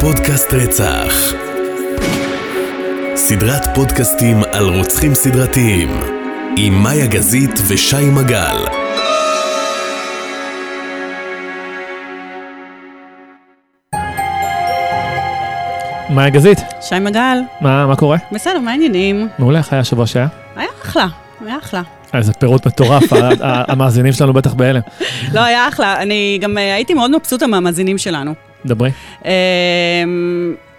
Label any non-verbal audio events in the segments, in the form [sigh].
פודקאסט רצח. סדרת פודקאסטים על רוצחים סדרתיים, עם מאיה גזית ושי מגל. מאיה גזית, שי מגל, מה, מה קורה? בסדר, מה העניינים? מעולה, איך היה השבוע שהיה? היה אחלה, היה אחלה. איזה פירוט מטורף, המאזינים שלנו בטח בהלם. לא, היה אחלה. אני גם אה, הייתי מאוד מבסוטה מהמאזינים שלנו. דברי. אה,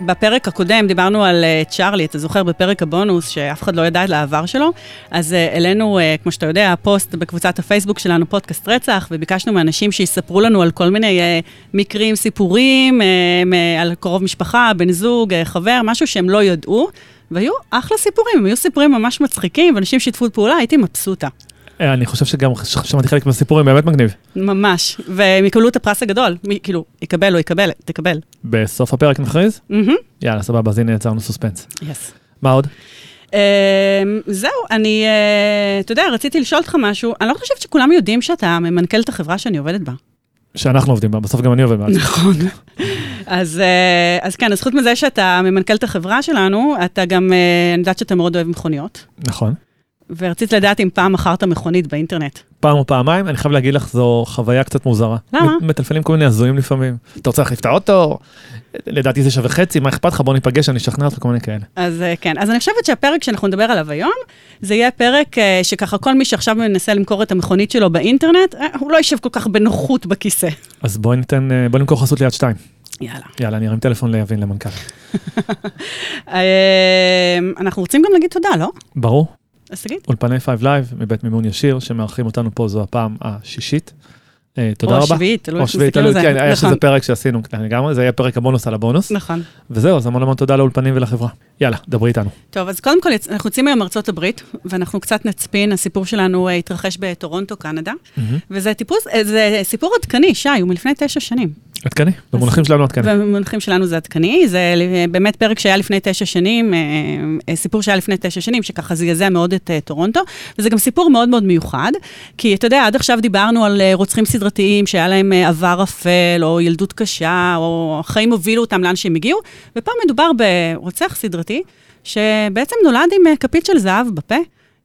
בפרק הקודם דיברנו על אה, צ'ארלי, אתה זוכר בפרק הבונוס שאף אחד לא ידע את העבר שלו? אז אה, העלינו, אה, כמו שאתה יודע, פוסט בקבוצת הפייסבוק שלנו, פודקאסט רצח, וביקשנו מאנשים שיספרו לנו על כל מיני מקרים, סיפורים, על קרוב משפחה, בן זוג, חבר, משהו שהם לא ידעו. והיו אחלה סיפורים, הם היו סיפורים ממש מצחיקים, ואנשים שיתפו פעולה, הייתי מבסוטה. אני חושב שגם שמעתי חלק מהסיפורים, באמת מגניב. ממש. והם יקבלו את הפרס הגדול. כאילו, יקבל או יקבל, תקבל. בסוף הפרק נכריז? יאללה, סבבה, אז הנה יצרנו סוספנס. יס. מה עוד? אמ, זהו, אני, אה, אתה יודע, רציתי לשאול אותך משהו. אני לא חושבת שכולם יודעים שאתה ממנכ"ל את החברה שאני עובדת בה. שאנחנו עובדים בה, בסוף גם אני עובד בה. נכון. אז, אה, אז כן, אז חוץ מזה שאתה ממנכ"ל את החברה שלנו, אתה גם, אה, אני יודעת שאתה מאוד אוהב מכוניות. נכון. ורציתי לדעת אם פעם מכרת מכונית באינטרנט. פעם או פעמיים, אני חייב להגיד לך, זו חוויה קצת מוזרה. למה? מ- מטלפלים כל מיני הזויים לפעמים. אתה רוצה להחליף את האוטו? לדעתי זה שווה חצי, מה אכפת לך? בוא ניפגש, אני אשכנע אותך כל מיני כאלה. אז אה, כן, אז אני חושבת שהפרק שאנחנו נדבר עליו היום, זה יהיה פרק אה, שככה כל מי שעכשיו מנסה למכור את המכונית שלו באינטרנט, אה, הוא לא יישב כל כך בנוחות בכיסא. אז בואי ניתן, בואי נמכור חסות ליד שתיים. יאללה. יאללה, אני ארים טלפון ליבין למנכ"ל. [laughs] אנחנו רוצים גם להגיד תודה, לא? ברור. אז תגיד. אולפני 5 Live מבית מימון ישיר, שמארחים אותנו פה זו הפעם השישית. אה, תודה או רבה. השביעית, תלוי או איך מסתכלים על זה. כן, היה נכון, שזה פרק שעשינו כן, לגמרי, זה יהיה פרק הבונוס על הבונוס. נכון. וזהו, אז המון המון תודה לאולפנים ולחברה. יאללה, דברי איתנו. טוב, אז קודם כל, אנחנו יוצאים היום מארצות הברית, ואנחנו קצת נצפין, הסיפור שלנו אה, התרחש בטורונטו, קנדה, וזה טיפוס, אה, זה סיפור עדכני, שי, הוא מלפני תשע שנים. עדכני, במונחים שלנו עדכני. במונחים שלנו זה עדכני, זה באמת פרק שהיה לפני תשע שנים, סיפור שהיה לפני תשע שנים, שככה זעזע מאוד את טורונטו, וזה גם סיפור מאוד מאוד מיוחד, כי אתה יודע, עד עכשיו דיברנו על רוצחים סדרתיים שהיה להם אה, עבר אפל, או ילדות קשה, או החיים הובילו אותם לאן שהם הגיעו, ופה מדובר ברוצח סדרתי, שבעצם נולד עם אה, כפית של זהב בפה,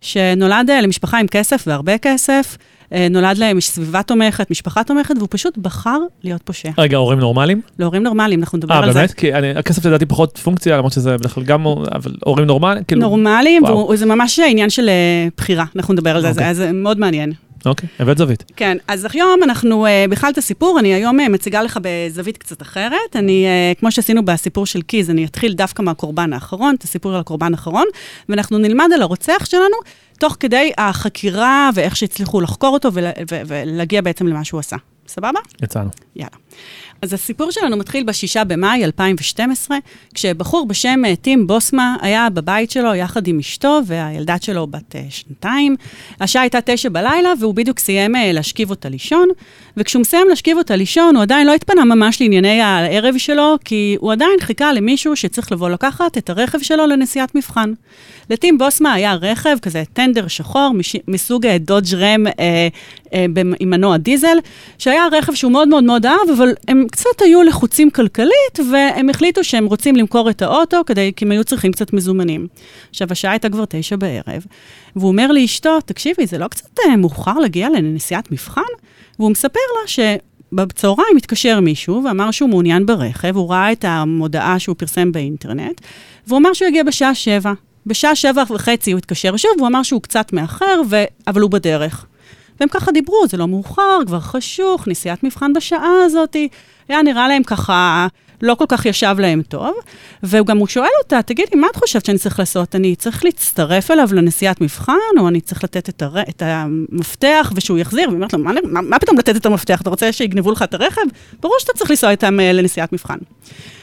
שנולד אה, למשפחה עם כסף והרבה כסף, אה, נולד להם סביבה תומכת, משפחה תומכת, והוא פשוט בחר להיות פושע. רגע, הורים נורמליים? להורים נורמליים, אנחנו נדבר אה, על זה. באמת? כי אני- הכסף לדעתי פחות פונקציה, למרות שזה בדרך כלל גם, אבל הורים נורמליים? כאילו- נורמליים. וזה ממש עניין של אה, בחירה, אנחנו נדבר על זה, אוקיי. זה- זה מאוד מעניין. אוקיי, הבאת זווית. כן, אז היום אנחנו, אה, בכלל את הסיפור, אני היום אה, מציגה לך בזווית קצת אחרת. אני, אה, כמו שעשינו בסיפור של קיז, אני אתחיל דווקא מהקורבן האחרון, את הסיפור על הקורבן האחרון, ואנחנו נלמד על הרוצח שלנו, תוך כדי החקירה ואיך שהצליחו לחקור אותו ול, ו, ולהגיע בעצם למה שהוא עשה. סבבה? יצאנו. יאללה. אז הסיפור שלנו מתחיל בשישה במאי 2012, כשבחור בשם אה, טים בוסמה היה בבית שלו יחד עם אשתו והילדת שלו בת אה, שנתיים. השעה הייתה תשע בלילה והוא בדיוק סיים אה, להשכיב אותה לישון, וכשהוא מסיים להשכיב אותה לישון, הוא עדיין לא התפנה ממש לענייני הערב שלו, כי הוא עדיין חיכה למישהו שצריך לבוא לקחת את הרכב שלו לנסיעת מבחן. לטים בוסמה היה רכב כזה טנדר שחור מסוג דודג' רם אה, אה, עם מנוע דיזל, שהיה רכב שהוא מאוד מאוד מאוד אהב, אבל הם קצת היו לחוצים כלכלית, והם החליטו שהם רוצים למכור את האוטו, כדי, כי הם היו צריכים קצת מזומנים. עכשיו, השעה הייתה כבר תשע בערב, והוא אומר לאשתו, תקשיבי, זה לא קצת אה, מאוחר להגיע לנסיעת מבחן? והוא מספר לה ש... בצהריים התקשר מישהו ואמר שהוא מעוניין ברכב, הוא ראה את המודעה שהוא פרסם באינטרנט, והוא אמר שהוא יגיע בשעה שבע. בשעה שבע וחצי הוא התקשר שוב, והוא אמר שהוא קצת מאחר, ו... אבל הוא בדרך. והם ככה דיברו, זה לא מאוחר, כבר חשוך, נסיעת מבחן בשעה הזאת. היה נראה להם ככה, לא כל כך ישב להם טוב. וגם הוא שואל אותה, תגידי, מה את חושבת שאני צריך לעשות? אני צריך להצטרף אליו לנסיעת מבחן, או אני צריך לתת את, הר... את המפתח ושהוא יחזיר? והיא אומרת לו, מה, מה, מה פתאום לתת את המפתח? אתה רוצה שיגנבו לך את הרכב? ברור שאתה צריך לנסוע איתם אה, לנסיעת מבחן.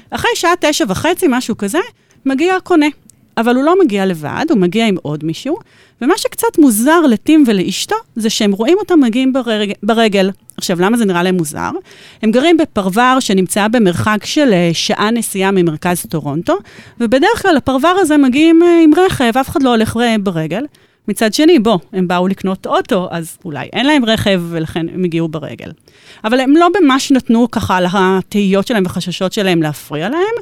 אחרי שעה תשע וחצי, משהו כזה, מגיע הקונה. אבל הוא לא מגיע לבד, הוא מגיע עם עוד מישהו, ומה שקצת מוזר לטים ולאשתו, זה שהם רואים אותם מגיעים ברג... ברגל. עכשיו, למה זה נראה להם מוזר? הם גרים בפרבר שנמצא במרחק של אה, שעה נסיעה ממרכז טורונטו, ובדרך כלל לפרבר הזה מגיעים אה, עם רכב, אף אחד לא הולך אה, ברגל. מצד שני, בוא, הם באו לקנות אוטו, אז אולי אין להם רכב, ולכן הם הגיעו ברגל. אבל הם לא ממש נתנו ככה על התהיות שלהם וחששות שלהם להפריע להם,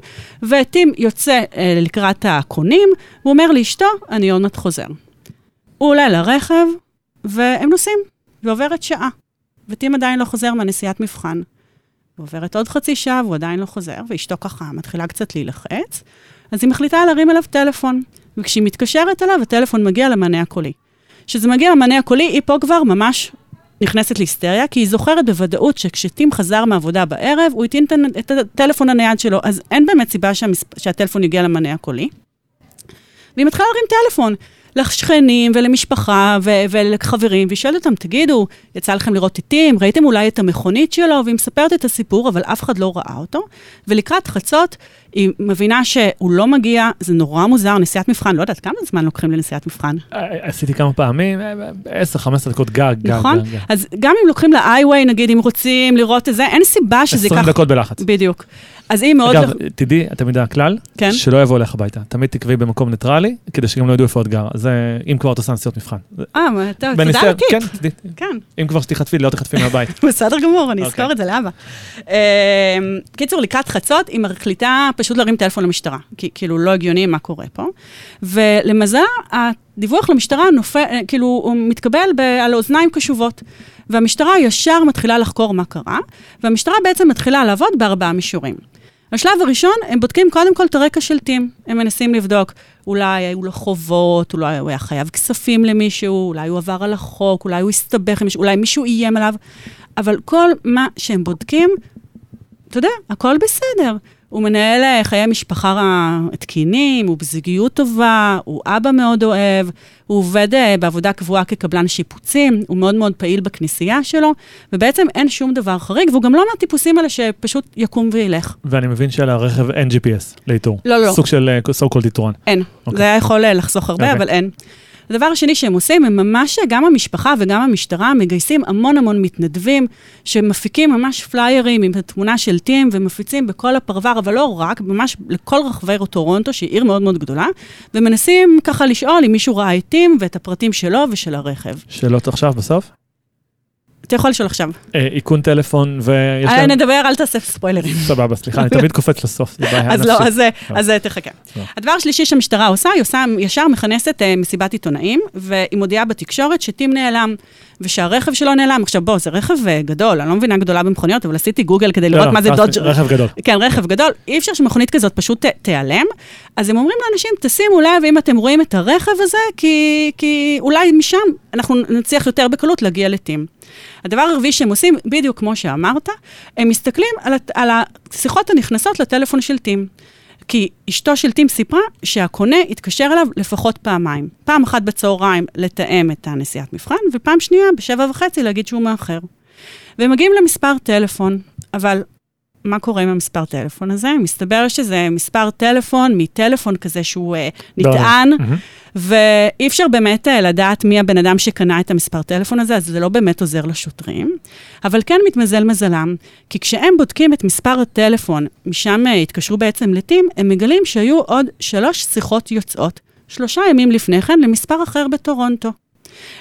וטים יוצא אה, לקראת הקונים, והוא אומר לאשתו, אני עוד מעט חוזר. הוא עולה לרכב, והם נוסעים, ועוברת שעה. וטים עדיין לא חוזר מהנסיעת מבחן. ועוברת עוד חצי שעה, והוא עדיין לא חוזר, ואשתו ככה מתחילה קצת להילחץ, אז היא מחליטה להרים אליו טלפון. וכשהיא מתקשרת אליו, הטלפון מגיע למענה הקולי. כשזה מגיע למענה הקולי, היא פה כבר ממש נכנסת להיסטריה, כי היא זוכרת בוודאות שכשטים חזר מהעבודה בערב, הוא הטעין את הטלפון הנייד שלו, אז אין באמת סיבה שהמספ... שהטלפון יגיע למענה הקולי. והיא מתחילה להרים טלפון. לשכנים ולמשפחה ו- ולחברים, והיא שואלת אותם, תגידו, יצא לכם לראות עיתים? ראיתם אולי את המכונית שלו? והיא מספרת את הסיפור, אבל אף אחד לא ראה אותו. ולקראת חצות, היא מבינה שהוא לא מגיע, זה נורא מוזר, נסיעת מבחן, לא יודעת כמה זמן לוקחים לנסיעת מבחן. עשיתי כמה פעמים, 10-15 דקות גג, גג, נכון? גג. אז גם אם לוקחים ל-iWay, נגיד, אם רוצים לראות את זה, אין סיבה שזה ייקח... 20 דקות בלחץ. בדיוק. אז היא מאוד... אגב, תדעי, אתה יודע הכלל, כן. שלא יבוא אליך הביתה. תמיד תקבעי במקום ניטרלי, כדי שגם לא ידעו איפה את גרה. זה, אם כבר את עושה נסיעות מבחן. אה, טוב, תודה על הטיפ. כן, תדעי. כן. אם כבר שתחטפי, לא תחטפי מהבית. [laughs] בסדר גמור, אני אזכור אוקיי. את זה לאבא. אמ, קיצור, לקראת חצות, היא מחליטה פשוט להרים טלפון למשטרה, כי כאילו לא הגיוני מה קורה פה. ולמזלה, הדיווח למשטרה נופל, כאילו, הוא מתקבל ב- על אוזניים קשובות. והמשטרה ישר מתחילה לחקור מה קרה, והמשטרה בעצם מתחילה לעבוד בארבעה מישורים. בשלב הראשון, הם בודקים קודם כל את הרקע של טים. הם מנסים לבדוק, אולי היו לו חובות, אולי הוא היה חייב כספים למישהו, אולי הוא עבר על החוק, אולי הוא הסתבך עם מישהו, אולי מישהו איים עליו. אבל כל מה שהם בודקים, אתה יודע, הכל בסדר. הוא מנהל אה, חיי משפחה תקינים, הוא בזוגיות טובה, הוא אבא מאוד אוהב, הוא עובד אה, בעבודה קבועה כקבלן שיפוצים, הוא מאוד מאוד פעיל בכנסייה שלו, ובעצם אין שום דבר חריג, והוא גם לא מהטיפוסים האלה שפשוט יקום וילך. ואני מבין שלרכב אין GPS לאיתור. לא, לא. סוג של אה, so called איתורן. אין. אוקיי. זה היה יכול לחסוך הרבה, אוקיי. אבל אין. הדבר השני שהם עושים, הם ממש, גם המשפחה וגם המשטרה מגייסים המון המון מתנדבים, שמפיקים ממש פליירים עם התמונה של טים, ומפיצים בכל הפרבר, אבל לא רק, ממש לכל רחבי טורונטו, שהיא עיר מאוד מאוד גדולה, ומנסים ככה לשאול אם מישהו ראה את טים ואת הפרטים שלו ושל הרכב. שאלות עכשיו בסוף? אתה יכול לשאול עכשיו. אה, איכון טלפון ויש אה, להם... נדבר, אל תעשה ספוילרים. סבבה, סליחה, אני [laughs] תמיד קופץ לסוף, זה בעיה אז לא. אז, אה, לא. אז תחכה. לא. הדבר השלישי שהמשטרה עושה, היא עושה, ישר מכנסת מסיבת עיתונאים, והיא מודיעה בתקשורת שטים נעלם, ושהרכב שלו נעלם. עכשיו בוא, זה רכב גדול, אני לא מבינה גדולה במכוניות, אבל עשיתי גוגל כדי לא, לראות לא, מה זה קראתי, דודג' רכב גדול. כן, רכב גדול, אי אפשר שמכונית כזאת פשוט תיעלם. אז הם אומרים לאנשים, תשימו לב אם אתם רואים את הרכב הזה, כי, כי אולי משם אנחנו נצליח יותר בקלות להגיע לטים. הדבר הרביעי שהם עושים, בדיוק כמו שאמרת, הם מסתכלים על, על השיחות הנכנסות לטלפון של טים. כי אשתו של טים סיפרה שהקונה התקשר אליו לפחות פעמיים. פעם אחת בצהריים לתאם את הנסיעת מבחן, ופעם שנייה בשבע וחצי להגיד שהוא מאחר. והם מגיעים למספר טלפון, אבל מה קורה עם המספר טלפון הזה? מסתבר שזה מספר טלפון מטלפון כזה שהוא אה, נטען, מהמם. ואי אפשר באמת אה, לדעת מי הבן אדם שקנה את המספר טלפון הזה, אז זה לא באמת עוזר לשוטרים. אבל כן מתמזל מזלם, כי כשהם בודקים את מספר הטלפון, משם אה, התקשרו בעצם לטים, הם מגלים שהיו עוד שלוש שיחות יוצאות, שלושה ימים לפני כן, למספר אחר בטורונטו.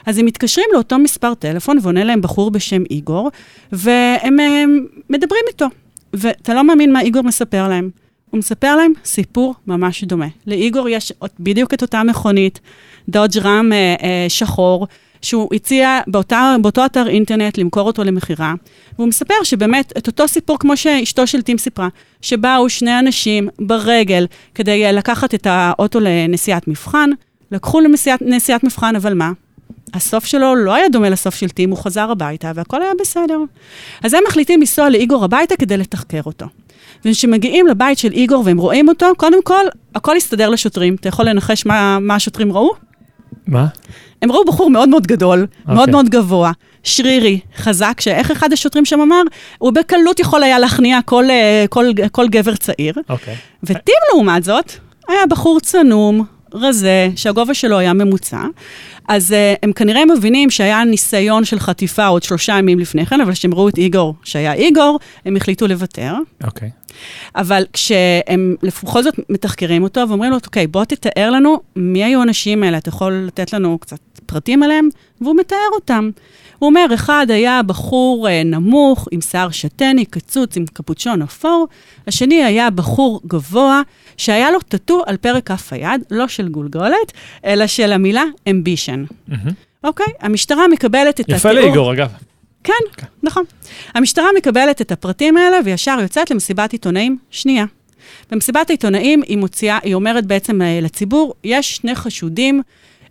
אז הם מתקשרים לאותו מספר טלפון, ועונה להם בחור בשם איגור, והם אה, מדברים איתו. ואתה לא מאמין מה איגור מספר להם. הוא מספר להם סיפור ממש דומה. לאיגור יש בדיוק את אותה מכונית, דודג' רם אה, אה, שחור, שהוא הציע באותה, באותו אתר אינטרנט למכור אותו למכירה, והוא מספר שבאמת את אותו סיפור כמו שאשתו של טים סיפרה, שבאו שני אנשים ברגל כדי אה, לקחת את האוטו לנסיעת מבחן, לקחו לנסיעת נסיעת מבחן, אבל מה? הסוף שלו לא היה דומה לסוף של טים, הוא חזר הביתה והכל היה בסדר. אז הם מחליטים לנסוע לאיגור הביתה כדי לתחקר אותו. וכשמגיעים לבית של איגור והם רואים אותו, קודם כל, הכל הסתדר לשוטרים. אתה יכול לנחש מה, מה השוטרים ראו? מה? הם ראו בחור מאוד מאוד גדול, okay. מאוד אוקיי. מאוד גבוה, שרירי, חזק, שאיך אחד השוטרים שם אמר, הוא בקלות יכול היה להכניע כל, אה, כל, כל גבר צעיר. אוקיי. וטים, לעומת זאת, היה בחור צנום, רזה, שהגובה שלו היה ממוצע. אז uh, הם כנראה מבינים שהיה ניסיון של חטיפה עוד שלושה ימים לפני כן, אבל כשהם ראו את איגור, שהיה איגור, הם החליטו לוותר. אוקיי. Okay. אבל כשהם בכל זאת מתחקרים אותו ואומרים לו, אוקיי, בוא תתאר לנו מי היו האנשים האלה, אתה יכול לתת לנו קצת פרטים עליהם? והוא מתאר אותם. הוא אומר, אחד היה בחור uh, נמוך, עם שיער שתני, קצוץ, עם קפוצ'ון אפור, השני היה בחור גבוה, שהיה לו טאטו על פרק כף היד, לא של גולגולת, אלא של המילה אמבישן. אוקיי? המשטרה מקבלת את התיאור... יפה לאיגור, אגב. כן, okay. נכון. המשטרה מקבלת את הפרטים האלה וישר יוצאת למסיבת עיתונאים שנייה. במסיבת העיתונאים היא מוציאה, היא אומרת בעצם אה, לציבור, יש שני חשודים,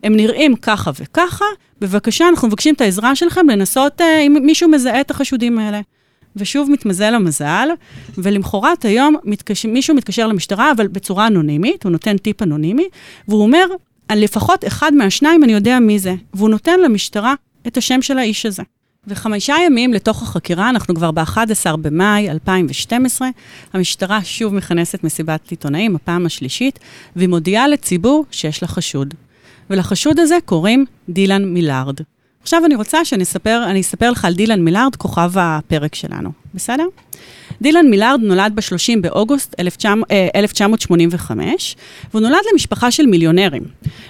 הם נראים ככה וככה, בבקשה, אנחנו מבקשים את העזרה שלכם לנסות אה, אם מישהו מזהה את החשודים האלה. ושוב מתמזל המזל, ולמחרת היום מתקש... מישהו מתקשר למשטרה, אבל בצורה אנונימית, הוא נותן טיפ אנונימי, והוא אומר, לפחות אחד מהשניים אני יודע מי זה, והוא נותן למשטרה את השם של האיש הזה. וחמישה ימים לתוך החקירה, אנחנו כבר ב-11 במאי 2012, המשטרה שוב מכנסת מסיבת עיתונאים, הפעם השלישית, והיא מודיעה לציבור שיש לה חשוד. ולחשוד הזה קוראים דילן מילארד. עכשיו אני רוצה שאני אספר, אספר לך על דילן מילארד, כוכב הפרק שלנו, בסדר? דילן מילארד נולד ב-30 באוגוסט 1985, אה, והוא נולד למשפחה של מיליונרים.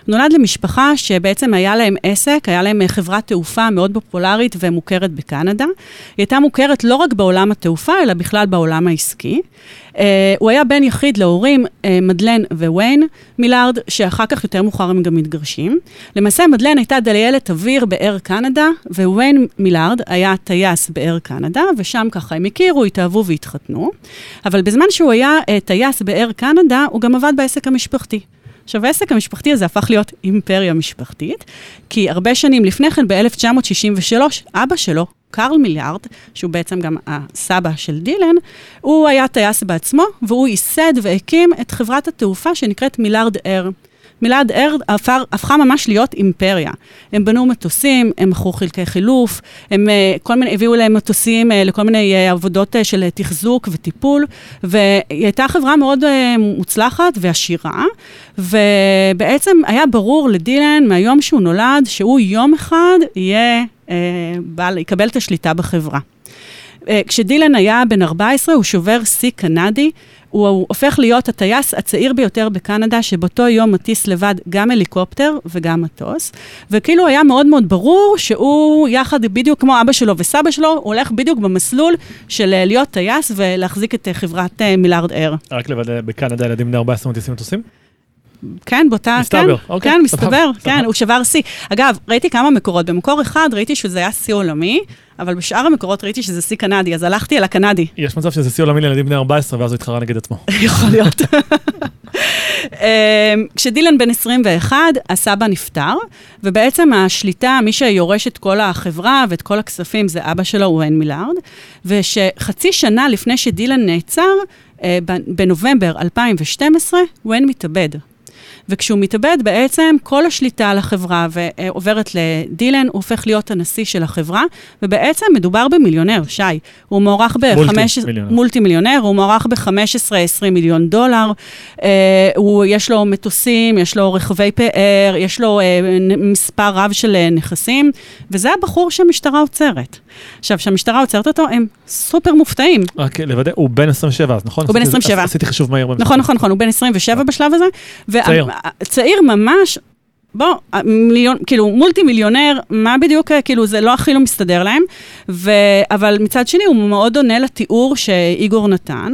הוא נולד למשפחה שבעצם היה להם עסק, היה להם חברת תעופה מאוד פופולרית ומוכרת בקנדה. היא הייתה מוכרת לא רק בעולם התעופה, אלא בכלל בעולם העסקי. Uh, הוא היה בן יחיד להורים, uh, מדלן וויין מילארד, שאחר כך יותר מאוחר הם גם מתגרשים. למעשה, מדלן הייתה דליילת אוויר באר קנדה, וויין מילארד היה טייס באר קנדה, ושם ככה הם הכירו, התאהבו והתחתנו. אבל בזמן שהוא היה uh, טייס באר קנדה, הוא גם עבד בעסק המשפחתי. עכשיו, העסק המשפחתי הזה הפך להיות אימפריה משפחתית, כי הרבה שנים לפני כן, ב-1963, אבא שלו, קרל מיליארד, שהוא בעצם גם הסבא של דילן, הוא היה טייס בעצמו, והוא ייסד והקים את חברת התעופה שנקראת מיליארד אר. מילארד ארד הפכה ממש להיות אימפריה. הם בנו מטוסים, הם מכרו חלקי חילוף, הם אה, כל מיני, הביאו להם מטוסים אה, לכל מיני אה, עבודות של תחזוק וטיפול, והיא הייתה חברה מאוד מוצלחת ועשירה, ובעצם היה ברור לדילן מהיום שהוא נולד, שהוא יום אחד יהיה, בעל, יקבל את השליטה בחברה. כשדילן היה בן 14, הוא שובר שיא קנדי. הוא הופך להיות הטייס הצעיר ביותר בקנדה, שבאותו יום מטיס לבד גם הליקופטר וגם מטוס, וכאילו היה מאוד מאוד ברור שהוא יחד, בדיוק כמו אבא שלו וסבא שלו, הוא הולך בדיוק במסלול של אה, להיות טייס ולהחזיק את אה, חברת אה, מילארד אר. רק לוודא, בקנדה ילדים בני 14 מטיסים מטוסים? כן, באותה... מסתבר, כן, אוקיי. כן, מסתבר, כן, הוא שבר שיא. אגב, ראיתי כמה מקורות. במקור אחד ראיתי שזה היה שיא עולמי, אבל בשאר המקורות ראיתי שזה שיא קנדי, אז הלכתי על הקנדי. יש מצב שזה שיא עולמי לילדים בני 14, ואז הוא התחרה נגד עצמו. [laughs] יכול להיות. אמ, כשדילן בן 21, הסבא נפטר, ובעצם השליטה, מי שיורש את כל החברה ואת כל הכספים זה אבא שלו, הוא אין מילארד, ושחצי שנה לפני שדילן נעצר, אה, בנובמבר 2012, ווין מתאבד. וכשהוא מתאבד, בעצם כל השליטה על החברה ועוברת לדילן, הוא הופך להיות הנשיא של החברה, ובעצם מדובר במיליונר, שי. הוא מוערך ב... מולטי מיליונר. מולטי מיליונר, הוא מוערך ב-15-20 מיליון דולר. אה, הוא, יש לו מטוסים, יש לו רכבי פאר, יש לו אה, מספר רב של אה, נכסים, וזה הבחור שהמשטרה עוצרת. עכשיו, כשהמשטרה עוצרת אותו, הם סופר מופתעים. רק לוודא, הוא בן 27 אז, נכון? הוא בן 27. עשיתי חישוב מהיר. נכון, נכון, נכון, הוא בן 27 בשלב הזה. צעיר. צעיר ממש, בוא, מיליון, כאילו, מולטי מיליונר, מה בדיוק, כאילו, זה לא הכי לא מסתדר להם, ו... אבל מצד שני, הוא מאוד עונה לתיאור שאיגור נתן,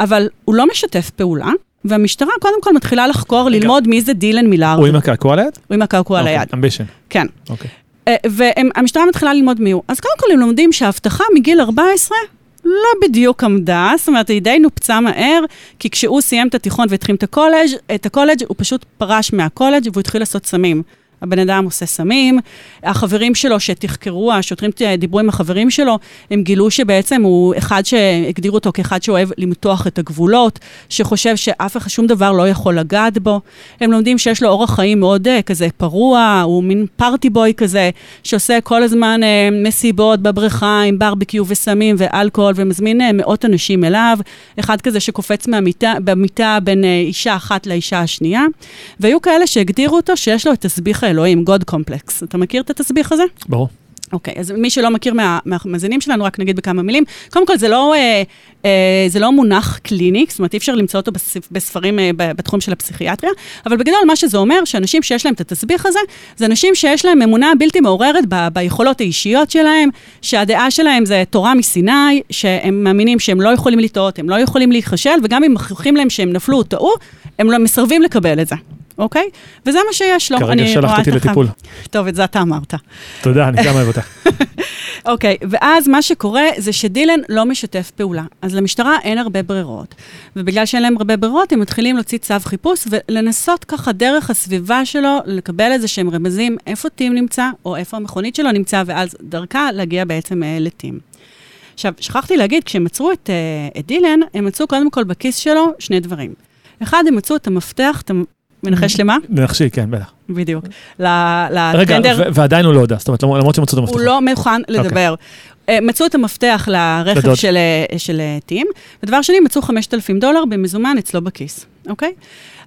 אבל הוא לא משתף פעולה. והמשטרה קודם כל מתחילה לחקור, ללמוד מי זה דילן מילארד. הוא עם הקעקוע על היד? הוא עם הקעקוע על היד. אמבישן. כן. אוקיי. אה, והמשטרה מתחילה ללמוד מי הוא. אז קודם כל הם לומדים שההבטחה מגיל 14 לא בדיוק עמדה, זאת אומרת, היא די נופצה מהר, כי כשהוא סיים את התיכון והתחיל את הקולג', את הקולג', הוא פשוט פרש מהקולג' והוא התחיל לעשות סמים. הבן אדם עושה סמים, החברים שלו שתחקרו, השוטרים דיברו עם החברים שלו, הם גילו שבעצם הוא אחד שהגדירו אותו כאחד שאוהב למתוח את הגבולות, שחושב שאף אחד, שום דבר לא יכול לגעת בו. הם לומדים שיש לו אורח חיים מאוד uh, כזה פרוע, הוא מין פארטי בוי כזה, שעושה כל הזמן uh, מסיבות בבריכה עם ברבקיו וסמים ואלכוהול, ומזמין uh, מאות אנשים אליו. אחד כזה שקופץ מהמיטה, במיטה בין אישה אחת לאישה השנייה. והיו כאלה שהגדירו אותו שיש לו את תסביך האלוהים, God Complex. אתה מכיר את התסביך הזה? ברור. אוקיי, okay, אז מי שלא מכיר מה, מהמאזינים שלנו, רק נגיד בכמה מילים. קודם כל, זה לא, אה, אה, זה לא מונח קליני, זאת אומרת, אי אפשר למצוא אותו בספרים אה, בתחום של הפסיכיאטריה, אבל בגדול, מה שזה אומר, שאנשים שיש להם את התסביך הזה, זה אנשים שיש להם אמונה בלתי מעוררת ב, ביכולות האישיות שלהם, שהדעה שלהם זה תורה מסיני, שהם מאמינים שהם לא יכולים לטעות, הם לא יכולים להיכשל, וגם אם מכריחים להם שהם נפלו או טעו, הם לא מסרבים לקבל את זה. אוקיי? וזה מה שיש לו. כרגע שלחת אותי לטיפול. טוב, את זה אתה אמרת. תודה, אני גם אוהב אותה. [laughs] אוקיי, ואז מה שקורה זה שדילן לא משתף פעולה. אז למשטרה אין הרבה ברירות. ובגלל שאין להם הרבה ברירות, הם מתחילים להוציא צו חיפוש ולנסות ככה דרך הסביבה שלו לקבל איזה שהם רמזים איפה טים נמצא, או איפה המכונית שלו נמצא, ואז דרכה להגיע בעצם אה, לטים. עכשיו, שכחתי להגיד, כשהם עצרו את, uh, את דילן, הם מצאו קודם כל בכיס שלו שני דברים. אחד, הם מצאו את המפתח, את מנחש למה? מנחשי, כן, בטח. בדיוק. רגע, ועדיין הוא לא יודע, זאת אומרת, למרות שמצאו את המפתח. הוא לא מוכן אוקיי. לדבר. אה, מצאו את המפתח לרכב של, אה, של אה, טים, ודבר שני, מצאו 5,000 דולר במזומן אצלו בכיס, אוקיי?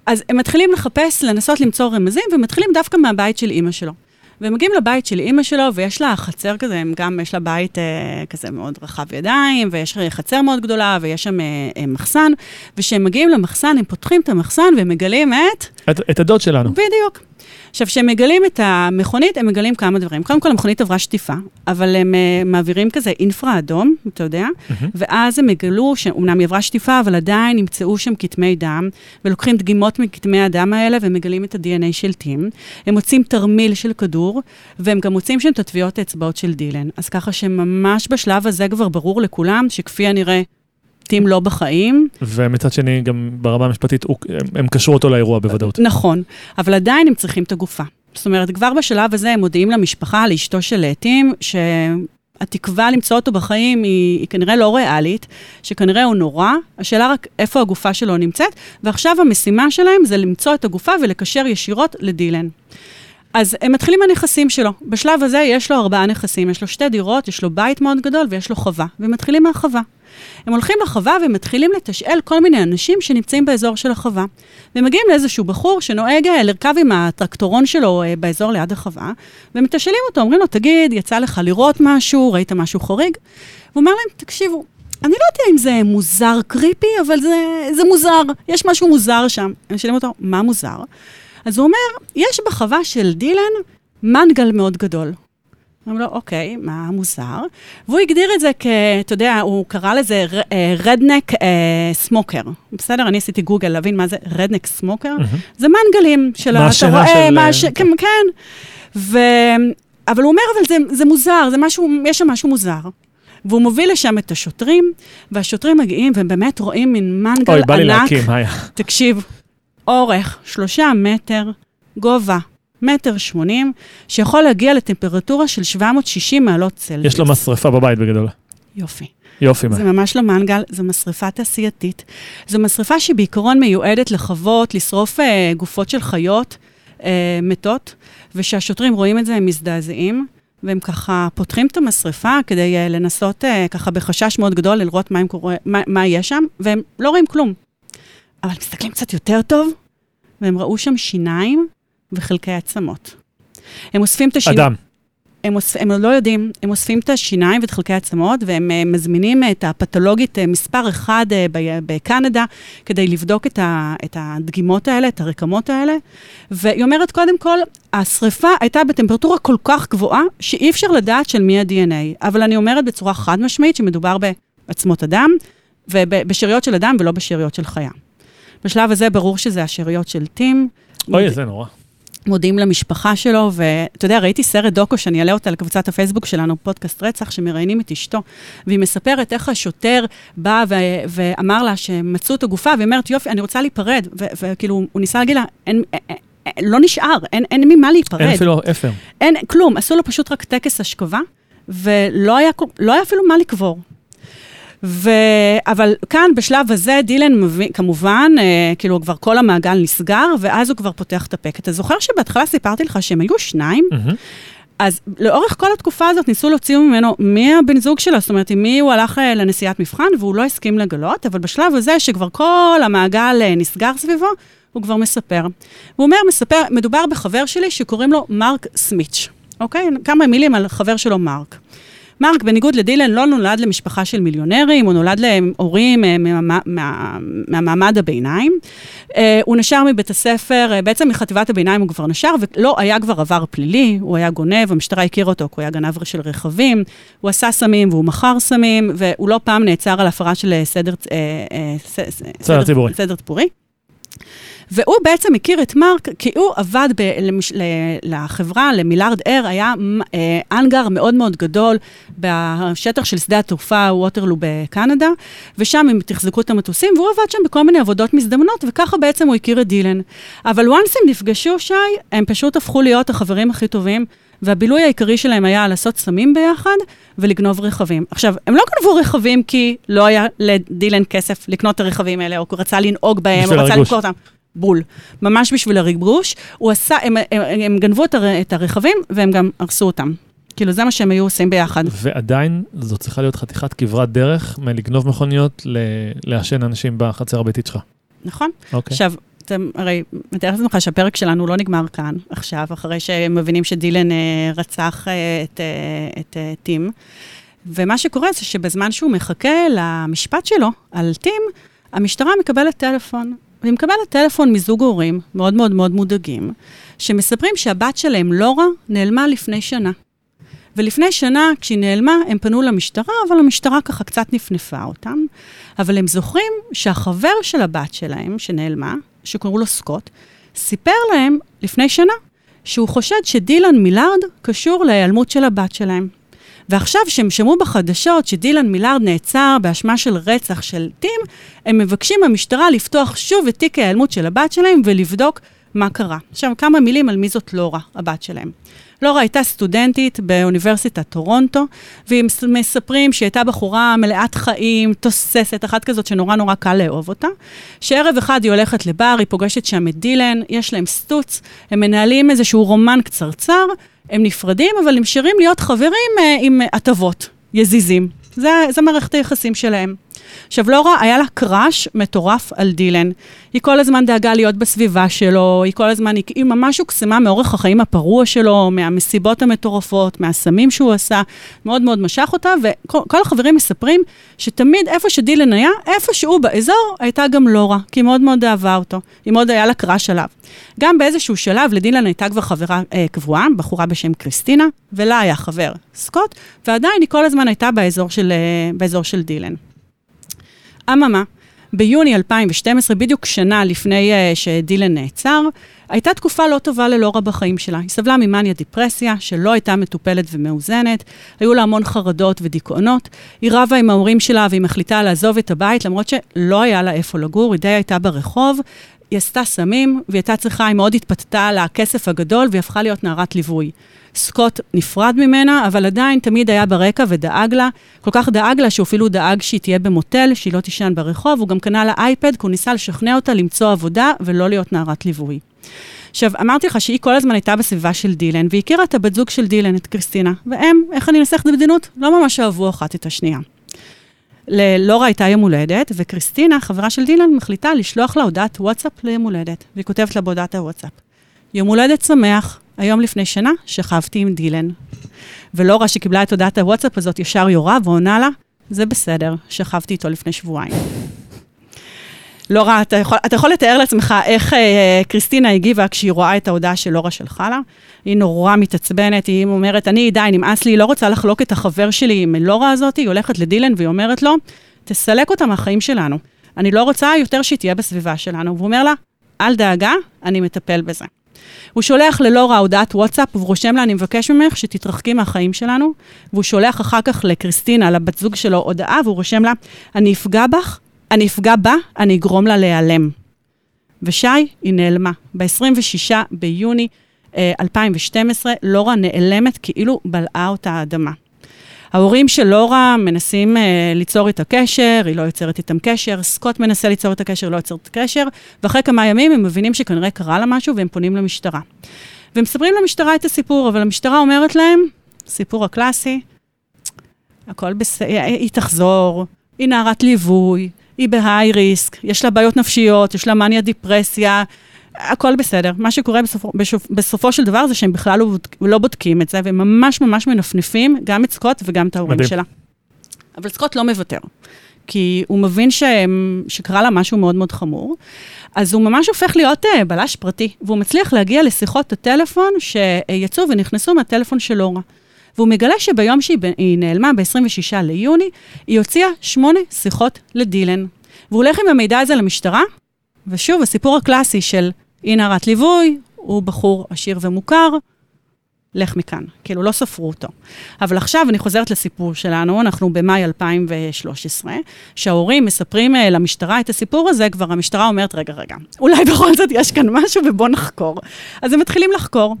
אז הם מתחילים לחפש, לנסות למצוא רמזים, ומתחילים דווקא מהבית של אימא שלו. והם מגיעים לבית של אימא שלו, ויש לה חצר כזה, הם גם, יש לה בית אה, כזה מאוד רחב ידיים, ויש חצר מאוד גדולה, ויש שם אה, אה, מחסן, וכשהם מגיעים למחסן, הם פותחים את המחסן והם מגלים את... את, את הדוד שלנו. בדיוק. עכשיו, כשהם מגלים את המכונית, הם מגלים כמה דברים. קודם כל, המכונית עברה שטיפה, אבל הם uh, מעבירים כזה אינפרה אדום, אתה יודע, mm-hmm. ואז הם יגלו שאומנם היא עברה שטיפה, אבל עדיין נמצאו שם כתמי דם, ולוקחים דגימות מכתמי הדם האלה ומגלים את ה-DNA של טים. הם מוצאים תרמיל של כדור, והם גם מוצאים שם את הטביעות האצבעות של דילן. אז ככה שממש בשלב הזה כבר ברור לכולם שכפי הנראה... טים לא בחיים. ומצד שני, גם ברמה המשפטית, הם קשרו אותו לאירוע בוודאות. נכון, אבל עדיין הם צריכים את הגופה. זאת אומרת, כבר בשלב הזה הם מודיעים למשפחה, לאשתו של טים, שהתקווה למצוא אותו בחיים היא, היא כנראה לא ריאלית, שכנראה הוא נורא, השאלה רק איפה הגופה שלו נמצאת, ועכשיו המשימה שלהם זה למצוא את הגופה ולקשר ישירות לדילן. אז הם מתחילים מהנכסים שלו. בשלב הזה יש לו ארבעה נכסים, יש לו שתי דירות, יש לו בית מאוד גדול ויש לו חווה, ומתחילים מהחווה. הם הולכים לחווה ומתחילים לתשאל כל מיני אנשים שנמצאים באזור של החווה. ומגיעים לאיזשהו בחור שנוהג אה, לרכב עם הטרקטורון שלו אה, באזור ליד החווה, ומתשאלים אותו, אומרים לו, תגיד, יצא לך לראות משהו, ראית משהו חריג? הוא אומר להם, תקשיבו, אני לא יודע אם זה מוזר קריפי, אבל זה, זה מוזר, יש משהו מוזר שם. הם שואלים אותו, מה מוזר? אז הוא אומר, יש בחווה של דילן מנגל מאוד גדול. אמרו לו, אוקיי, מה מוזר? והוא הגדיר את זה כ... אתה יודע, הוא קרא לזה רדנק סמוקר. אה, בסדר? אני עשיתי גוגל להבין מה זה רדנק סמוקר. זה מנגלים של... מה השינה של... מה ש... כן, כן. ו... אבל הוא אומר, אבל זה, זה מוזר, זה משהו, יש שם משהו מוזר. והוא מוביל לשם את השוטרים, והשוטרים מגיעים, והם באמת רואים מין מנגל ענק. אוי, בא לי להקים, היה. תקשיב, אורך, שלושה מטר, גובה, מטר שמונים, שיכול להגיע לטמפרטורה של 760 מעלות צלזיוס. יש לו משרפה בבית בגדול. יופי. יופי. מה. זה ממש לא מנגל, זו משרפה תעשייתית. זו משרפה שבעיקרון מיועדת לחוות, לשרוף אה, גופות של חיות אה, מתות, וכשהשוטרים רואים את זה הם מזדעזעים. והם ככה פותחים את המשרפה כדי uh, לנסות uh, ככה בחשש מאוד גדול לראות מה, קורא, מה, מה יש שם, והם לא רואים כלום. אבל מסתכלים קצת יותר טוב, והם ראו שם שיניים וחלקי עצמות. הם אוספים את השיניים... אדם. הם, אוספ... הם לא יודעים, הם אוספים את השיניים ואת חלקי העצמות, והם uh, מזמינים את הפתולוגית uh, מספר אחד uh, בקנדה, כדי לבדוק את, ה... את הדגימות האלה, את הרקמות האלה. והיא אומרת, קודם כל, השריפה הייתה בטמפרטורה כל כך גבוהה, שאי אפשר לדעת של מי ה-DNA. אבל אני אומרת בצורה חד משמעית שמדובר בעצמות אדם, ובשאריות של אדם ולא בשאריות של חיה. בשלב הזה ברור שזה השאריות של טים. אוי, זה נורא. מודיעים למשפחה שלו, ואתה יודע, ראיתי סרט דוקו שאני אעלה אותה לקבוצת הפייסבוק שלנו, פודקאסט רצח, שמראיינים את אשתו, והיא מספרת איך השוטר בא ו- ואמר לה שמצאו את הגופה, והיא אומרת, יופי, אני רוצה להיפרד, וכאילו, הוא ניסה להגיד לה, אין, אה, לא נשאר, אין, אין ממה להיפרד. אין אפילו אפר. אין כלום, עשו לו פשוט רק טקס השכבה, ולא היה, לא היה אפילו מה לקבור. ו... אבל כאן, בשלב הזה, דילן מבין, כמובן, אה, כאילו כבר כל המעגל נסגר, ואז הוא כבר פותח את. כי אתה זוכר שבהתחלה סיפרתי לך שהם היו שניים? מהמם. אז לאורך כל התקופה הזאת ניסו להוציא ממנו מי הבן זוג שלו, זאת אומרת, עם מי הוא הלך אה, לנסיעת מבחן, והוא לא הסכים לגלות, אבל בשלב הזה, שכבר כל המעגל אה, נסגר סביבו, הוא כבר מספר. הוא אומר, מספר, מדובר בחבר שלי שקוראים לו מרק סמיץ', אוקיי? כמה מילים על חבר שלו, מרק. מרק, בניגוד לדילן, לא נולד למשפחה של מיליונרים, הוא נולד להורים אה, מה, מה, מהמעמד הביניים. אה, הוא נשר מבית הספר, אה, בעצם מחטיבת הביניים הוא כבר נשר, ולא היה כבר עבר פלילי, הוא היה גונב, המשטרה הכירה אותו, כי הוא היה גנב של רכבים, הוא עשה סמים והוא מכר סמים, והוא לא פעם נעצר על הפרה של סדר, אה, אה, ס- ס- סדר ציבורי. סדר ציבורי. והוא בעצם הכיר את מרק, כי הוא עבד ב, למש, ל, לחברה, למילארד אר, היה אה, אנגר מאוד מאוד גדול בשטח של שדה התעופה ווטרלו בקנדה, ושם הם תחזקו את המטוסים, והוא עבד שם בכל מיני עבודות מזדמנות, וככה בעצם הוא הכיר את דילן. אבל once הם נפגשו, שי, הם פשוט הפכו להיות החברים הכי טובים. והבילוי העיקרי שלהם היה לעשות סמים ביחד ולגנוב רכבים. עכשיו, הם לא גנבו רכבים כי לא היה לדילן כסף לקנות את הרכבים האלה, או כי הוא רצה לנהוג בהם, או רצה. למכור אותם. בול. ממש בשביל הריגוש. הוא עשה, הם, הם, הם גנבו את, הר, את הרכבים והם גם הרסו אותם. כאילו, זה מה שהם היו עושים ביחד. ועדיין זו צריכה להיות חתיכת כברת דרך מלגנוב מכוניות ל- לעשן אנשים בחצר הביתית שלך. נכון? אוקיי. עכשיו, אתם הרי מתאר לעצמך שהפרק שלנו לא נגמר כאן, עכשיו, אחרי שהם מבינים שדילן אה, רצח אה, את, אה, את אה, טים. ומה שקורה זה שבזמן שהוא מחכה למשפט שלו על טים, המשטרה מקבלת טלפון. והיא מקבלת טלפון מזוג הורים מאוד מאוד מאוד מודאגים, שמספרים שהבת שלהם, לורה, נעלמה לפני שנה. ולפני שנה, כשהיא נעלמה, הם פנו למשטרה, אבל המשטרה ככה קצת נפנפה אותם. אבל הם זוכרים שהחבר של הבת שלהם, שנעלמה, שקראו לו סקוט, סיפר להם לפני שנה שהוא חושד שדילן מילארד קשור להיעלמות של הבת שלהם. ועכשיו שהם שמעו בחדשות שדילן מילארד נעצר באשמה של רצח של טים, הם מבקשים מהמשטרה לפתוח שוב את תיק ההיעלמות של הבת שלהם ולבדוק מה קרה. עכשיו, כמה מילים על מי זאת לורה, הבת שלהם. לורה הייתה סטודנטית באוניברסיטת טורונטו, והם מס- מספרים שהיא הייתה בחורה מלאת חיים, תוססת, אחת כזאת שנורא נורא קל לאהוב אותה. שערב אחד היא הולכת לבר, היא פוגשת שם את דילן, יש להם סטוץ, הם מנהלים איזשהו רומן קצרצר, הם נפרדים, אבל נשארים להיות חברים אה, עם אה, הטבות, יזיזים. זה, זה מערכת היחסים שלהם. עכשיו, לורה, היה לה קראש מטורף על דילן. היא כל הזמן דאגה להיות בסביבה שלו, היא כל הזמן, היא, ממש הוקסמה מאורך החיים הפרוע שלו, מהמסיבות המטורפות, מהסמים שהוא עשה, מאוד מאוד משך אותה, וכל כל החברים מספרים שתמיד איפה שדילן היה, איפה שהוא באזור, הייתה גם לורה, כי היא מאוד מאוד אהבה אותו, היא מאוד היה לה קראש עליו. גם באיזשהו שלב לדילן הייתה כבר חברה אה, קבועה, בחורה בשם קריסטינה, ולה היה חבר סקוט, ועדיין היא כל הזמן הייתה באזור של, אה, באזור של דילן. אממה, ביוני 2012, בדיוק שנה לפני uh, שדילן נעצר, הייתה תקופה לא טובה ללורה בחיים שלה. היא סבלה ממאניה דיפרסיה, שלא הייתה מטופלת ומאוזנת, היו לה המון חרדות ודיכאונות. היא רבה עם ההורים שלה והיא מחליטה לעזוב את הבית, למרות שלא היה לה איפה לגור, היא די הייתה ברחוב. היא עשתה סמים, והיא הייתה צריכה, היא מאוד התפתתה על הכסף הגדול, והיא הפכה להיות נערת ליווי. סקוט נפרד ממנה, אבל עדיין תמיד היה ברקע ודאג לה. כל כך דאג לה שהוא אפילו דאג שהיא תהיה במוטל, שהיא לא תישן ברחוב. הוא גם קנה לה אייפד, כי הוא ניסה לשכנע אותה למצוא עבודה ולא להיות נערת ליווי. עכשיו, אמרתי לך שהיא כל הזמן הייתה בסביבה של דילן, והיא הכירה את הבת זוג של דילן, את קריסטינה. והם, איך אני אנסח את זה בדינות? לא ממש אהבו אחת את השנייה. ללורה הייתה יום הולדת, וקריסטינה, חברה של דילן, מחליטה לשלוח לה הודעת וואטסאפ ליום הולדת. והיא כותבת לה בהודעת הוואטסאפ: יום הולדת שמח, היום לפני שנה שכבתי עם דילן. ולורה, שקיבלה את הודעת הוואטסאפ הזאת, ישר יורה ועונה לה, זה בסדר, שכבתי איתו לפני שבועיים. לורה, אתה יכול, אתה יכול לתאר לעצמך איך אה, קריסטינה הגיבה כשהיא רואה את ההודעה של לורה שלחה לה? היא נורא מתעצבנת, היא אומרת, אני, די, נמאס לי, לא רוצה לחלוק את החבר שלי עם לורה הזאת, היא הולכת לדילן והיא אומרת לו, תסלק אותה מהחיים שלנו. אני לא רוצה יותר שהיא תהיה בסביבה שלנו. והוא אומר לה, אל דאגה, אני מטפל בזה. הוא שולח ללורה הודעת וואטסאפ, והוא רושם לה, אני מבקש ממך שתתרחקי מהחיים שלנו. והוא שולח אחר כך לקריסטינה, לבת זוג שלו, הודעה, והוא רושם לה, אני אפגע בך, אני אפגע בה, אני אגרום לה להיעלם. ושי, היא נעלמה. ב-26 ביוני אה, 2012, לורה נעלמת כאילו בלעה אותה האדמה. ההורים של לורה מנסים uh, ליצור איתה קשר, היא לא יוצרת איתם קשר, סקוט מנסה ליצור איתה קשר, לא יוצר את הקשר, ואחרי כמה ימים הם מבינים שכנראה קרה לה משהו והם פונים למשטרה. והם מספרים למשטרה את הסיפור, אבל המשטרה אומרת להם, סיפור הקלאסי, הכל בסדר, היא תחזור, היא נערת ליווי, היא בהיי ריסק, יש לה בעיות נפשיות, יש לה מניה דיפרסיה, הכל בסדר. מה שקורה בסופו, בסופ, בסופו של דבר זה שהם בכלל לא, בודק, לא בודקים את זה, והם ממש ממש מנפנפים גם את סקוט וגם את ההורים מדהים. שלה. אבל סקוט לא מוותר, כי הוא מבין שהם, שקרה לה משהו מאוד מאוד חמור, אז הוא ממש הופך להיות uh, בלש פרטי, והוא מצליח להגיע לשיחות הטלפון שיצאו ונכנסו מהטלפון של לורה. והוא מגלה שביום שהיא נעלמה, ב-26 ליוני, היא הוציאה שמונה שיחות לדילן. והוא הולך עם המידע הזה למשטרה, ושוב, הסיפור הקלאסי של היא נערת ליווי, הוא בחור עשיר ומוכר, לך מכאן. כאילו, לא ספרו אותו. אבל עכשיו אני חוזרת לסיפור שלנו, אנחנו במאי 2013, שההורים מספרים אה, למשטרה את הסיפור הזה, כבר המשטרה אומרת, רגע, רגע, אולי בכל זאת יש כאן משהו ובוא נחקור. אז הם מתחילים לחקור,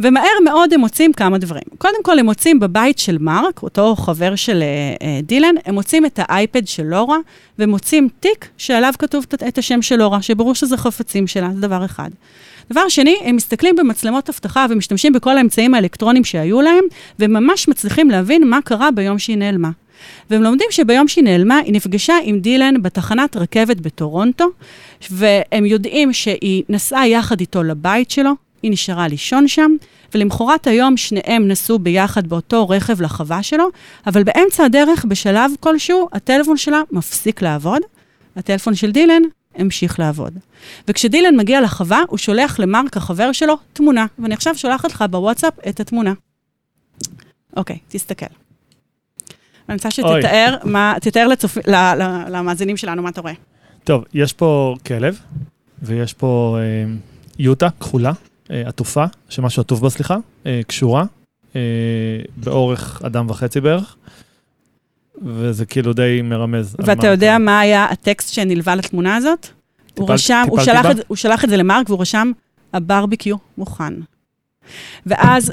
ומהר מאוד הם מוצאים כמה דברים. קודם כל, הם מוצאים בבית של מרק, אותו חבר של אה, אה, דילן, הם מוצאים את האייפד של לורה, ומוצאים תיק שעליו כתוב את השם של לורה, שברור שזה חפצים שלה, זה דבר אחד. דבר שני, הם מסתכלים במצלמות אבטחה ומשתמשים בכל האמצעים האלקטרונים שהיו להם, וממש מצליחים להבין מה קרה ביום שהיא נעלמה. והם לומדים שביום שהיא נעלמה, היא נפגשה עם דילן בתחנת רכבת בטורונטו, והם יודעים שהיא נסעה יחד איתו לבית שלו, היא נשארה לישון שם, ולמחרת היום שניהם נסעו ביחד באותו רכב לחווה שלו, אבל באמצע הדרך, בשלב כלשהו, הטלפון שלה מפסיק לעבוד, הטלפון של דילן המשיך לעבוד. וכשדילן מגיע לחווה, הוא שולח למרק, החבר שלו, תמונה. ואני עכשיו שולחת לך בוואטסאפ את התמונה. אוקיי, תסתכל. אני רוצה. שתתאר, מה, תתאר לצופ... ל, ל, למאזינים שלנו מה אתה רואה. טוב, יש פה כלב, ויש פה אה, יוטה כחולה, אה, עטופה, שמשהו עטוף בה, סליחה, אה, קשורה, אה, באורך אדם וחצי בערך, וזה כאילו די מרמז. ואתה יודע קרה. מה היה הטקסט שנלווה לתמונה הזאת? הוא טיפלת- רשם, הוא שלח? את, הוא שלח את זה למרק והוא רשם, הברביקיו מוכן. ואז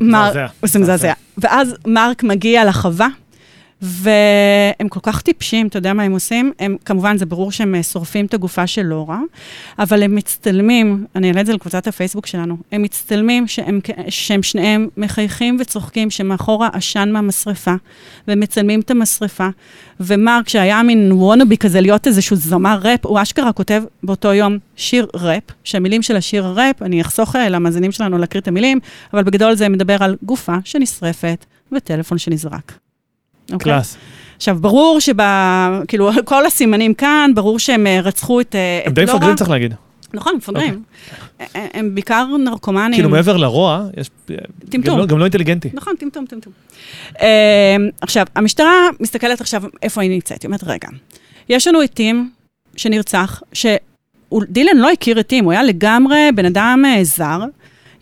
מזעזע. זה מזעזע. ואז מרק מגיע לחווה, והם כל כך טיפשים, אתה יודע מה הם עושים? הם, כמובן, זה ברור שהם אה, שורפים את הגופה של לורה, אבל הם מצטלמים, אני אעלה את זה לקבוצת הפייסבוק שלנו, הם מצטלמים שהם, שהם שניהם מחייכים וצוחקים, שמאחורה עשן מהמשרפה, ומצלמים את המשרפה. ומרק, שהיה מין וונאבי כזה, להיות איזשהו זמר ראפ, הוא אשכרה כותב באותו יום שיר ראפ, שהמילים של השיר ראפ, אני אחסוך אה, למאזינים שלנו להקריא את המילים, אבל בגדול זה מדבר על גופה שנשרפת וטלפון שנזרק. אוקיי? קלאס. עכשיו, ברור שב... כאילו, [laughs] כל הסימנים כאן, ברור שהם אה, רצחו את, אה, הם את די לורה. מפגרים, צריך להגיד. נכון, מפגרים. הם, הם בעיקר נרקומנים. כאילו, מעבר לרוע, יש... טמטום. לא- גם לא אינטליגנטי. נכון, טמטום, טמטום. עכשיו, המשטרה מסתכלת עכשיו איפה היא נמצאת. היא אומרת, רגע, יש לנו את טים שנרצח, שדילן לא הכיר את טים, הוא היה לגמרי בן אדם זר.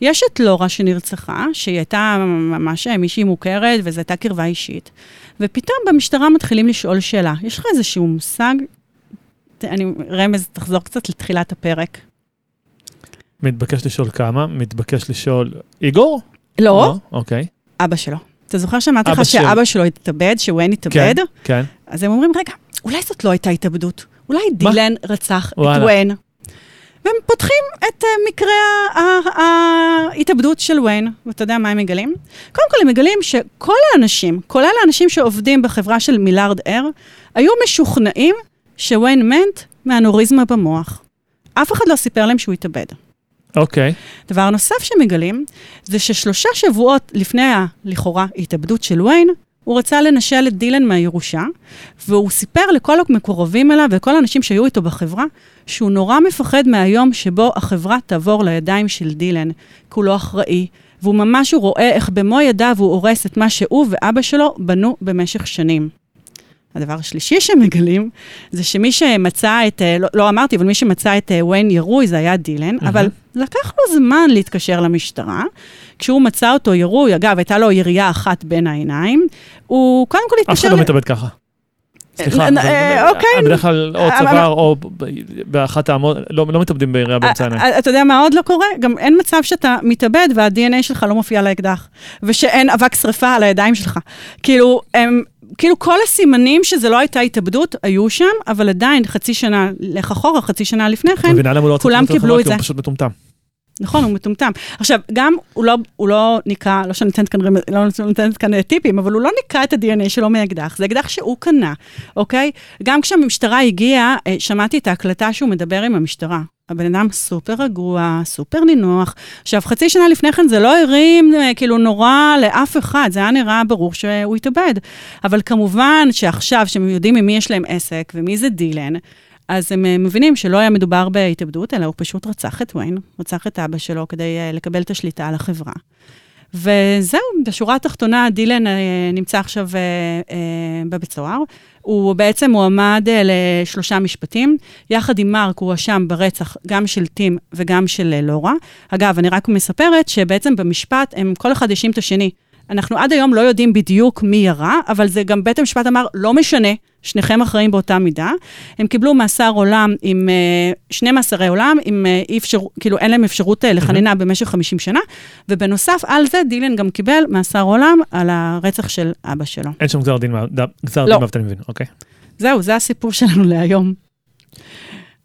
יש את לורה שנרצחה, שהיא הייתה ממש אה, מישהי מוכרת, וזו הייתה קרבה אישית. ופתאום במשטרה מתחילים לשאול שאלה. יש לך איזשהו מושג? אני רמז, תחזור קצת לתחילת הפרק. מתבקש לשאול כמה, מתבקש לשאול... איגור? לא, אוקיי. אבא שלו. אתה זוכר שאמרתי לך של- שאבא שלו התאבד, שוואן התאבד? כן, כן. אז הם אומרים, רגע, אולי זאת לא הייתה התאבדות, אולי דילן רצח את וואלה. וויין. והם פותחים את uh, מקרה ההתאבדות של וויין, ואתה יודע מה הם מגלים? קודם כל, הם מגלים שכל האנשים, כולל האנשים שעובדים בחברה של מילארד אר, היו משוכנעים שוויין מת מאנוריזמה במוח. אף אחד לא סיפר להם שהוא התאבד. אוקיי. דבר נוסף שמגלים, זה ששלושה שבועות לפני הלכאורה התאבדות של וויין, הוא רצה לנשל את דילן מהירושה, והוא סיפר לכל המקורבים אליו וכל האנשים שהיו איתו בחברה, שהוא נורא מפחד מהיום שבו החברה תעבור לידיים של דילן, כי הוא לא אחראי, והוא ממש, רואה איך במו ידיו הוא הורס את מה שהוא ואבא שלו בנו במשך שנים. הדבר השלישי שמגלים, זה שמי שמצא את, אה, לא, לא אמרתי, אבל מי שמצא את אה, וויין ירוי זה היה דילן, מהמם. אבל לקח לו זמן להתקשר למשטרה. כשהוא מצא אותו ירוי, אגב, הייתה לו ירייה אחת בין העיניים, הוא קודם כל אף אחד התקשר... לא מתאבד ככה. סליחה, אה, אוקיי. בדרך כלל או צוואר או באחת האמות, לא לא מתאבדים בירייה באמצע העיניים. אתה יודע מה עוד לא קורה? גם אין מצב שאתה מתאבד וה-DNA שלך לא מופיע על האקדח, ושאין אבק שרפה על הידיים שלך. כאילו. כאילו כל הסימנים שזה לא הייתה התאבדות היו שם, אבל עדיין חצי שנה, לך אחורה, חצי שנה לפני כן, לא כולם קיבלו? את כי הוא זה. פשוט מטומטם. נכון, הוא מטומטם. עכשיו, גם הוא לא, הוא לא ניקה, לא שאני נותנת כאן, לא נותנת כאן אה, טיפים, אבל הוא לא ניקה את ה-DNA שלו מאקדח, זה אקדח שהוא קנה, אוקיי? גם כשהמשטרה הגיעה, אה, שמעתי את ההקלטה שהוא מדבר עם המשטרה. הבן אדם סופר רגוע, סופר נינוח. עכשיו, חצי שנה לפני כן זה לא הרים אה, כאילו נורא לאף אחד, זה היה נראה ברור שהוא התאבד. אבל כמובן שעכשיו, שהם יודעים ממי יש להם עסק ומי זה דילן, אז הם אה, מבינים שלא היה מדובר בהתאבדות, אלא הוא פשוט רצח את ויין, רצח את אבא שלו כדי אה, לקבל את השליטה על החברה. וזהו, בשורה התחתונה, דילן נמצא עכשיו בבית סוהר. הוא בעצם מועמד אה, לשלושה משפטים. יחד עם מרק הוא הואשם ברצח גם של טים וגם של אה, לורה. אגב, אני רק מספרת שבעצם במשפט הם כל אחד האשים את השני. אנחנו עד היום לא יודעים בדיוק מי ירה, אבל זה גם בית המשפט אמר, לא משנה, שניכם אחראים באותה מידה. הם קיבלו מאסר עולם עם, אה, שני מאסרי עולם, עם אה, אי אפשר, כאילו אין להם אפשרות אה, לחנינה במשך 50 שנה, ובנוסף על זה, דילן גם קיבל מאסר עולם על הרצח של אבא שלו. אין שם גזר דין מוות, לא. דין מוות, אני מבין, אוקיי. זהו, זה הסיפור שלנו להיום.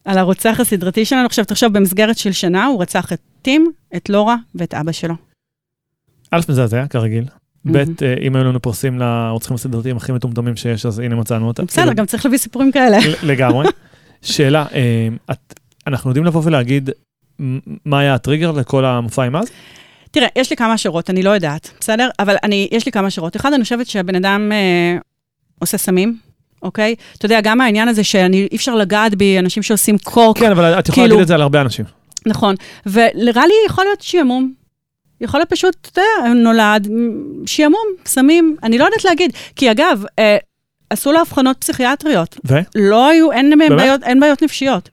על הרוצח הסדרתי שלנו. עכשיו, תחשוב, במסגרת של שנה הוא רצח את טים, את לורה ואת אבא שלו. א', מזעזע, כרגיל. ב'. אה, אם היו לנו פרסים לרוצחים הסדרתיים הכי מטומטמים שיש, אז הנה מצאנו אותם. בסדר, כאילו, גם צריך להביא סיפורים כאלה. לגמרי. שאלה, אה, אנחנו יודעים לבוא ולהגיד מה היה הטריגר לכל המופע עם אז? תראה, יש לי כמה השערות, אני לא יודעת, בסדר? אבל אני, יש לי כמה השערות. אחד, אני חושבת שהבן אדם אה, עושה סמים, אוקיי? אתה יודע, גם העניין הזה שאי אפשר לגעת בי, אנשים שעושים קוק, כן, אבל את יכולה כאילו- להגיד את זה על הרבה אנשים. נכון. ונראה לי יכול להיות שעמום. יכול להיות פשוט, אתה יודע, נולד מ, שעמום, סמים, אני לא יודעת להגיד. כי אגב, אה, עשו לו אבחנות פסיכיאטריות. ו? לא היו, אין? בעיות, אין בעיות נפשיות.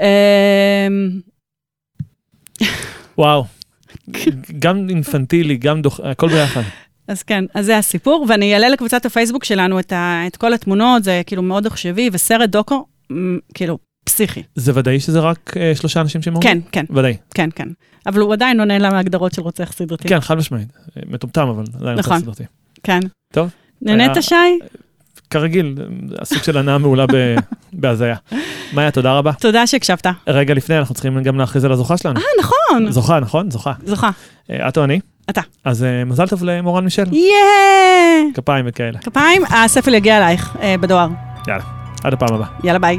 אה, וואו. גם אינפנטילי, גם דוח... הכל ביחד. אז כן, אז זה הסיפור, ואני אעלה לקבוצת הפייסבוק שלנו את, ה, את כל התמונות, זה כאילו מאוד עכשווי, וסרט דוקו, כאילו, פסיכי. זה ודאי שזה רק אה, שלושה אנשים שמעו? כן, כן, ודאי. כן, כן. אבל הוא עדיין עונה להגדרות של רוצח סדרתי. כן, חד משמעית. אה, מטומטם, אבל עדיין נכון. נכון. סדרתי. כן. טוב. נהנית, היה- שי? כרגיל, הסוג של הנאה מעולה ב- [laughs] בהזיה. מאיה, תודה רבה. תודה שהקשבת. רגע לפני, אנחנו צריכים גם להכריז על הזוכה שלנו. אה, נכון. זוכה, נכון? זוכה. זוכה. אה, את או אני? אתה. אז אה, מזל טוב למורן מישל. יאה! כפיים וכאלה. כפיים, [laughs] הספל יגיע אלייך בדואר. עד הפעם הבאה. יאללה, ביי.